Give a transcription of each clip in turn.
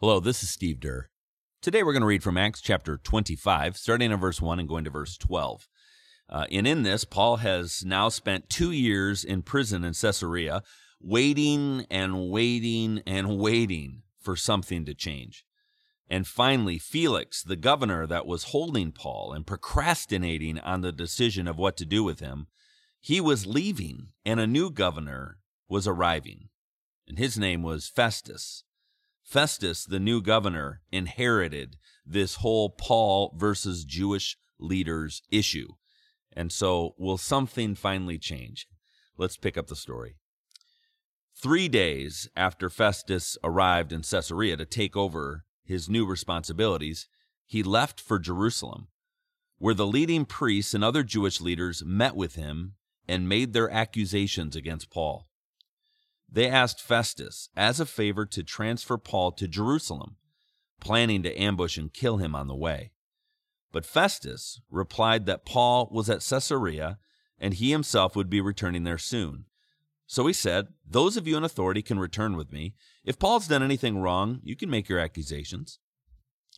Hello, this is Steve Durr. Today we're going to read from Acts chapter 25, starting in verse 1 and going to verse 12. Uh, and in this, Paul has now spent two years in prison in Caesarea, waiting and waiting and waiting for something to change. And finally, Felix, the governor that was holding Paul and procrastinating on the decision of what to do with him, he was leaving, and a new governor was arriving. And his name was Festus. Festus, the new governor, inherited this whole Paul versus Jewish leaders issue. And so, will something finally change? Let's pick up the story. Three days after Festus arrived in Caesarea to take over his new responsibilities, he left for Jerusalem, where the leading priests and other Jewish leaders met with him and made their accusations against Paul. They asked Festus as a favor to transfer Paul to Jerusalem, planning to ambush and kill him on the way. But Festus replied that Paul was at Caesarea and he himself would be returning there soon. So he said, Those of you in authority can return with me. If Paul's done anything wrong, you can make your accusations.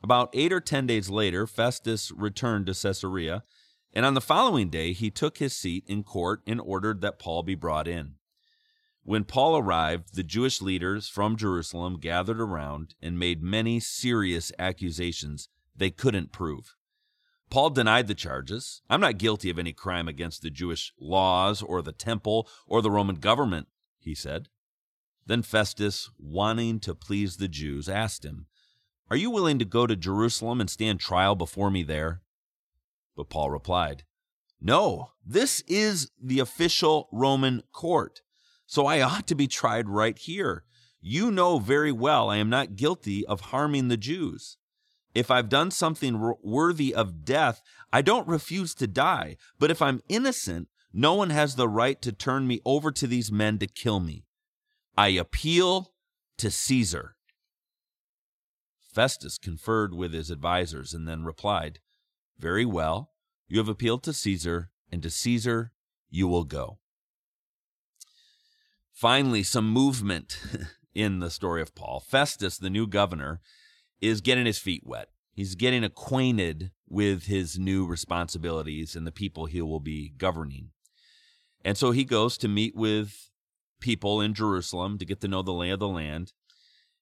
About eight or ten days later, Festus returned to Caesarea, and on the following day he took his seat in court and ordered that Paul be brought in. When Paul arrived, the Jewish leaders from Jerusalem gathered around and made many serious accusations they couldn't prove. Paul denied the charges. I'm not guilty of any crime against the Jewish laws or the temple or the Roman government, he said. Then Festus, wanting to please the Jews, asked him, Are you willing to go to Jerusalem and stand trial before me there? But Paul replied, No, this is the official Roman court so I ought to be tried right here. You know very well I am not guilty of harming the Jews. If I've done something worthy of death, I don't refuse to die. But if I'm innocent, no one has the right to turn me over to these men to kill me. I appeal to Caesar. Festus conferred with his advisers and then replied, Very well, you have appealed to Caesar, and to Caesar you will go finally some movement in the story of Paul. Festus, the new governor, is getting his feet wet. He's getting acquainted with his new responsibilities and the people he will be governing. And so he goes to meet with people in Jerusalem to get to know the lay of the land.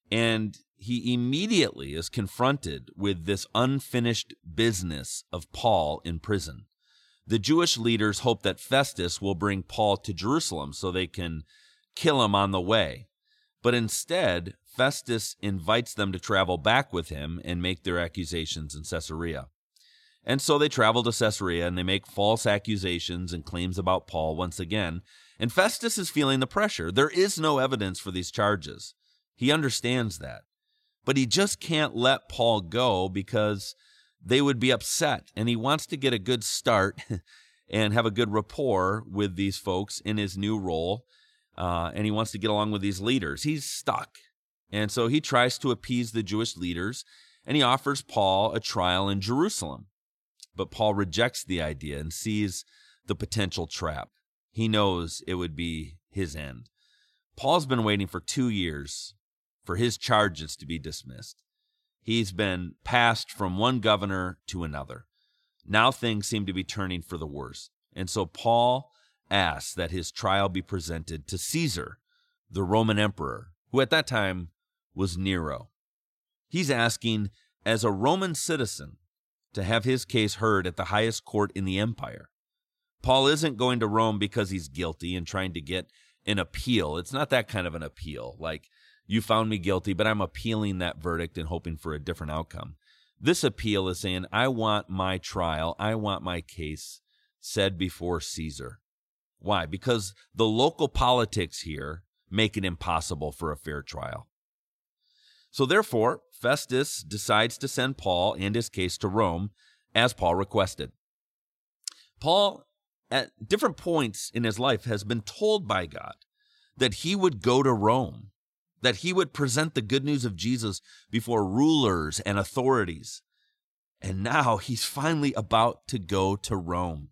And he immediately is confronted with this unfinished business of Paul in prison. The Jewish leaders hope that Festus will bring Paul to Jerusalem so they can kill him on the way. But instead, Festus invites them to travel back with him and make their accusations in Caesarea. And so they travel to Caesarea and they make false accusations and claims about Paul once again. And Festus is feeling the pressure. There is no evidence for these charges. He understands that. But he just can't let Paul go because they would be upset. And he wants to get a good start and have a good rapport with these folks in his new role uh, and he wants to get along with these leaders. He's stuck. And so he tries to appease the Jewish leaders and he offers Paul a trial in Jerusalem. But Paul rejects the idea and sees the potential trap. He knows it would be his end. Paul's been waiting for two years for his charges to be dismissed. He's been passed from one governor to another. Now things seem to be turning for the worse. And so Paul asks that his trial be presented to Caesar, the Roman emperor, who at that time was Nero. He's asking, as a Roman citizen, to have his case heard at the highest court in the empire. Paul isn't going to Rome because he's guilty and trying to get an appeal. It's not that kind of an appeal, like, you found me guilty, but I'm appealing that verdict and hoping for a different outcome. This appeal is saying, I want my trial, I want my case said before Caesar. Why? Because the local politics here make it impossible for a fair trial. So, therefore, Festus decides to send Paul and his case to Rome as Paul requested. Paul, at different points in his life, has been told by God that he would go to Rome, that he would present the good news of Jesus before rulers and authorities. And now he's finally about to go to Rome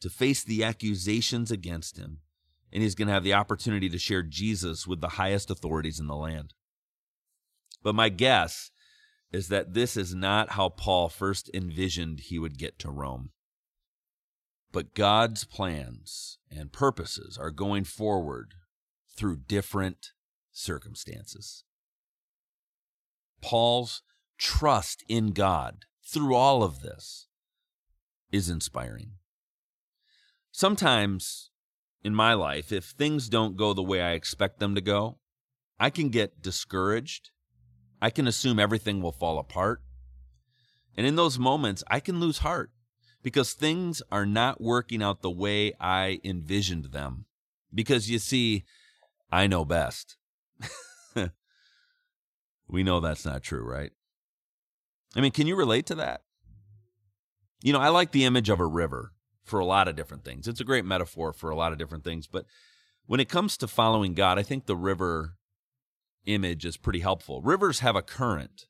to face the accusations against him, and he's going to have the opportunity to share Jesus with the highest authorities in the land. But my guess is that this is not how Paul first envisioned he would get to Rome. But God's plans and purposes are going forward through different circumstances. Paul's trust in God through all of this is inspiring. Sometimes in my life, if things don't go the way I expect them to go, I can get discouraged. I can assume everything will fall apart. And in those moments, I can lose heart because things are not working out the way I envisioned them. Because you see, I know best. we know that's not true, right? I mean, can you relate to that? You know, I like the image of a river for a lot of different things. It's a great metaphor for a lot of different things. But when it comes to following God, I think the river image is pretty helpful. Rivers have a current.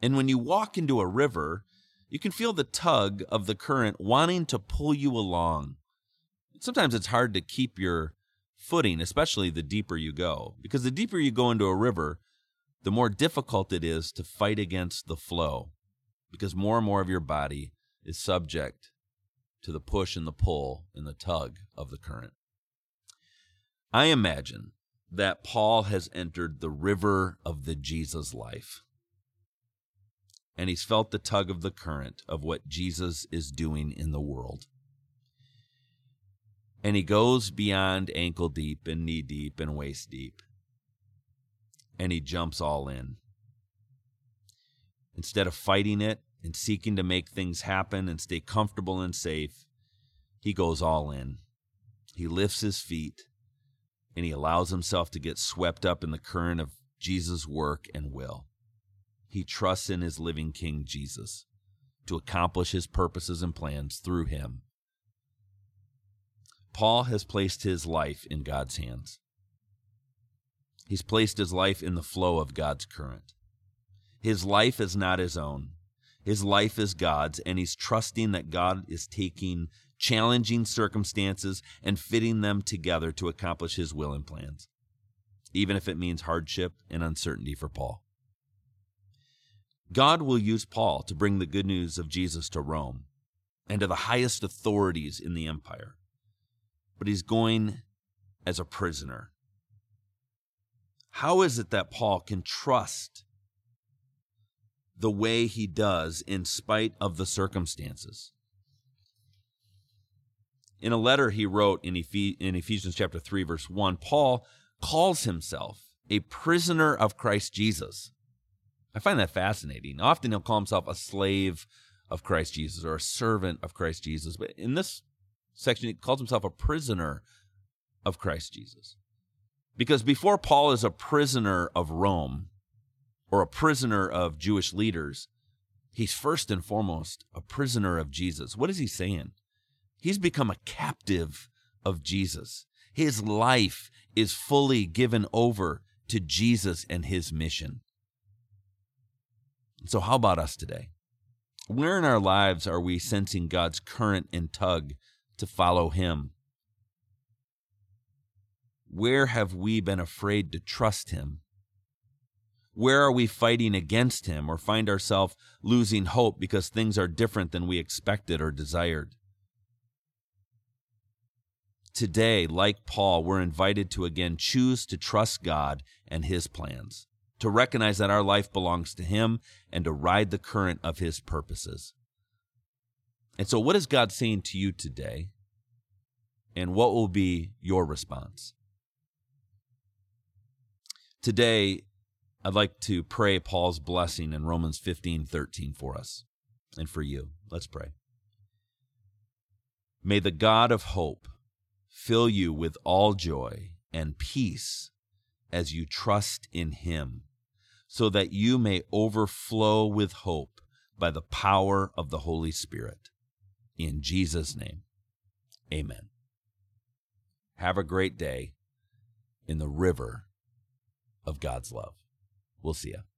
And when you walk into a river, you can feel the tug of the current wanting to pull you along. Sometimes it's hard to keep your footing, especially the deeper you go, because the deeper you go into a river, the more difficult it is to fight against the flow, because more and more of your body is subject to the push and the pull and the tug of the current. I imagine that Paul has entered the river of the Jesus life. And he's felt the tug of the current of what Jesus is doing in the world. And he goes beyond ankle deep and knee deep and waist deep. And he jumps all in. Instead of fighting it and seeking to make things happen and stay comfortable and safe, he goes all in. He lifts his feet and he allows himself to get swept up in the current of Jesus' work and will. He trusts in his living King Jesus to accomplish his purposes and plans through him. Paul has placed his life in God's hands. He's placed his life in the flow of God's current. His life is not his own. His life is God's, and he's trusting that God is taking challenging circumstances and fitting them together to accomplish his will and plans, even if it means hardship and uncertainty for Paul. God will use Paul to bring the good news of Jesus to Rome and to the highest authorities in the empire. But he's going as a prisoner. How is it that Paul can trust the way he does in spite of the circumstances? In a letter he wrote in, Ephes- in Ephesians chapter 3 verse 1, Paul calls himself a prisoner of Christ Jesus. I find that fascinating. Often he'll call himself a slave of Christ Jesus or a servant of Christ Jesus, but in this section he calls himself a prisoner of Christ Jesus. Because before Paul is a prisoner of Rome or a prisoner of Jewish leaders, he's first and foremost a prisoner of Jesus. What is he saying? He's become a captive of Jesus. His life is fully given over to Jesus and his mission. So, how about us today? Where in our lives are we sensing God's current and tug to follow him? Where have we been afraid to trust him? Where are we fighting against him or find ourselves losing hope because things are different than we expected or desired? Today, like Paul, we're invited to again choose to trust God and His plans, to recognize that our life belongs to Him, and to ride the current of His purposes. And so, what is God saying to you today? And what will be your response? Today, I'd like to pray Paul's blessing in Romans 15 13 for us and for you. Let's pray. May the God of hope fill you with all joy and peace as you trust in Him, so that you may overflow with hope by the power of the Holy Spirit. In Jesus' name, amen. Have a great day in the river of God's love. We'll see you.